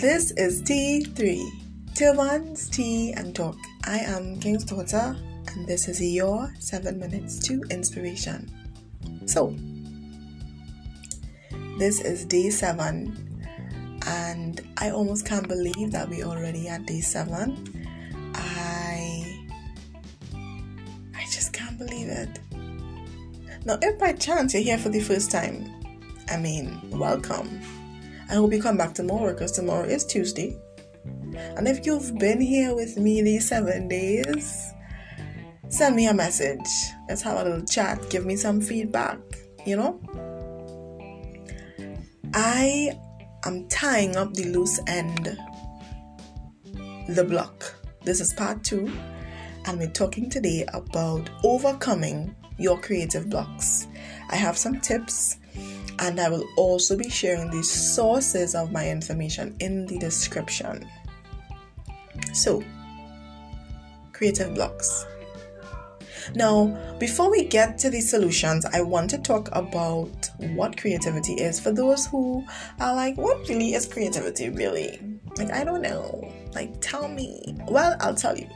This is T3 Turbans, Tea, and Talk. I am King's daughter, and this is your 7 minutes to inspiration. So, this is day 7, and I almost can't believe that we're already at day 7. I I just can't believe it. Now, if by chance you're here for the first time, I mean, welcome. I hope you come back tomorrow because tomorrow is Tuesday. And if you've been here with me these seven days, send me a message. Let's have a little chat. Give me some feedback, you know? I am tying up the loose end, the block. This is part two, and we're talking today about overcoming your creative blocks. I have some tips and I will also be sharing the sources of my information in the description. So, creative blocks. Now, before we get to the solutions, I want to talk about what creativity is for those who are like, what really is creativity, really? Like, I don't know. Like, tell me. Well, I'll tell you.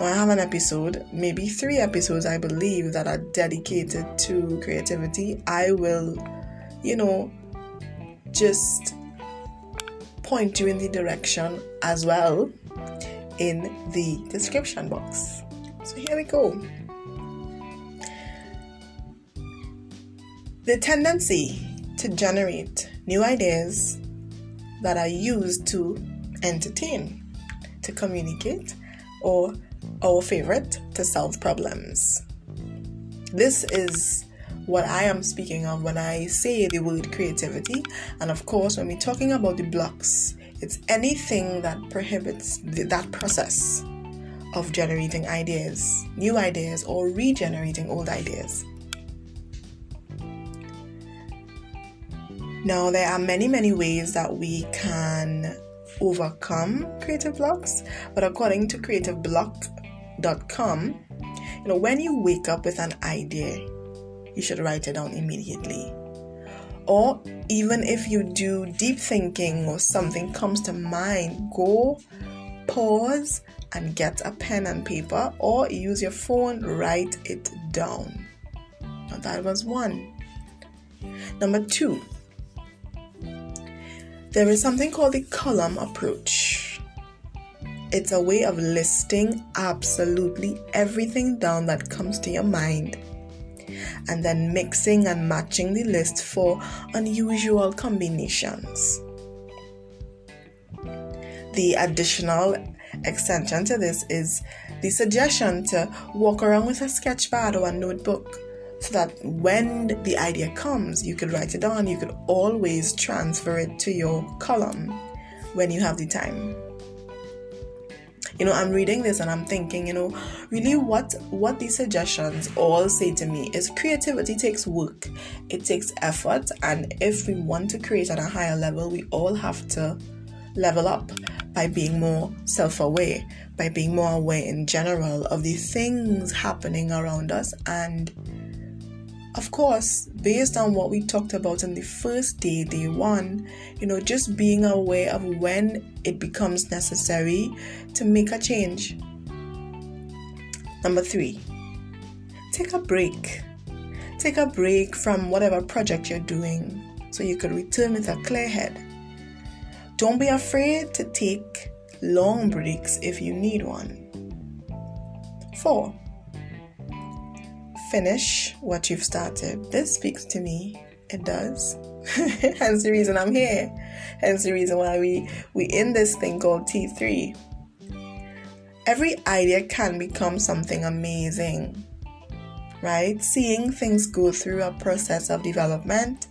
I have an episode, maybe three episodes, I believe, that are dedicated to creativity. I will, you know, just point you in the direction as well in the description box. So here we go. The tendency to generate new ideas that are used to entertain, to communicate, or our favorite to solve problems. This is what I am speaking of when I say the word creativity. And of course, when we're talking about the blocks, it's anything that prohibits the, that process of generating ideas, new ideas, or regenerating old ideas. Now, there are many, many ways that we can overcome creative blocks, but according to creativeblock.com, you know, when you wake up with an idea, you should write it down immediately. Or even if you do deep thinking or something comes to mind, go pause and get a pen and paper or use your phone, write it down. Now that was one. Number two, there is something called the column approach. It's a way of listing absolutely everything down that comes to your mind and then mixing and matching the list for unusual combinations. The additional extension to this is the suggestion to walk around with a sketch pad or a notebook so that when the idea comes, you could write it down. You could always transfer it to your column when you have the time. You know, I'm reading this and I'm thinking, you know, really what what these suggestions all say to me is creativity takes work. It takes effort and if we want to create at a higher level, we all have to level up by being more self-aware, by being more aware in general of the things happening around us and of course, based on what we talked about in the first day, day one, you know, just being aware of when it becomes necessary to make a change. Number three, take a break. Take a break from whatever project you're doing so you could return with a clear head. Don't be afraid to take long breaks if you need one. Four, finish what you've started. This speaks to me. It does. Hence the reason I'm here. Hence the reason why we we in this thing called T3. Every idea can become something amazing. Right? Seeing things go through a process of development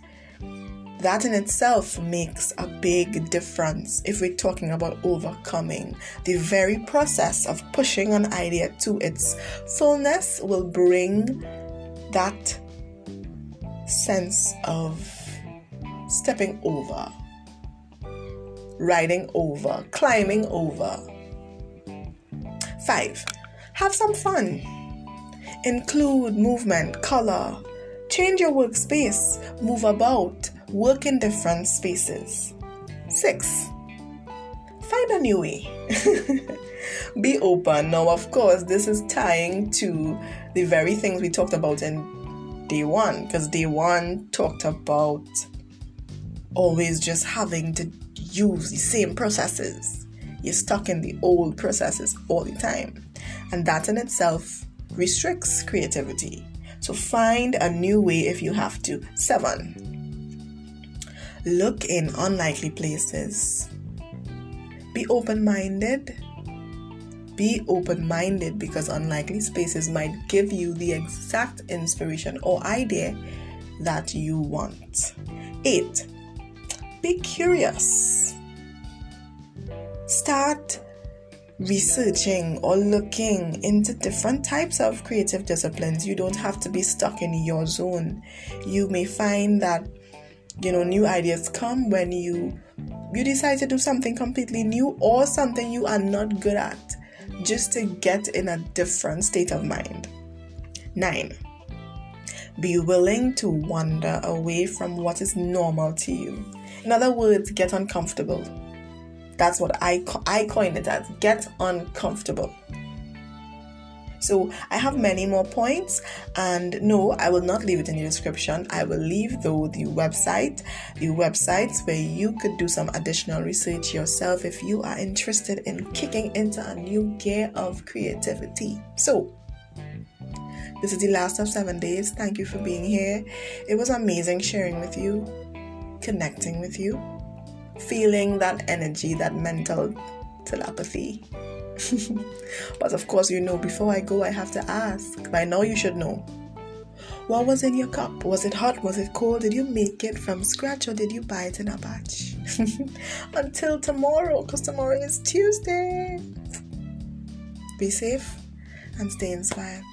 that in itself makes a big difference if we're talking about overcoming. The very process of pushing an idea to its fullness will bring that sense of stepping over, riding over, climbing over. Five, have some fun. Include movement, color, change your workspace, move about, work in different spaces. Six, find a new way. Be open. Now, of course, this is tying to the very things we talked about in day one, because day one talked about always just having to use the same processes. You're stuck in the old processes all the time. And that in itself restricts creativity. So find a new way if you have to. Seven, look in unlikely places. Be open minded. Be open minded because unlikely spaces might give you the exact inspiration or idea that you want. 8. Be curious. Start researching or looking into different types of creative disciplines. You don't have to be stuck in your zone. You may find that you know new ideas come when you you decide to do something completely new or something you are not good at just to get in a different state of mind. 9. Be willing to wander away from what is normal to you. In other words, get uncomfortable. That's what I, I coined it as get uncomfortable. So I have many more points, and no, I will not leave it in the description. I will leave though the website, the websites where you could do some additional research yourself if you are interested in kicking into a new gear of creativity. So this is the last of seven days. Thank you for being here. It was amazing sharing with you, connecting with you, feeling that energy, that mental telepathy. But of course, you know, before I go, I have to ask. By now, you should know. What was in your cup? Was it hot? Was it cold? Did you make it from scratch or did you buy it in a batch? Until tomorrow, because tomorrow is Tuesday. Be safe and stay inspired.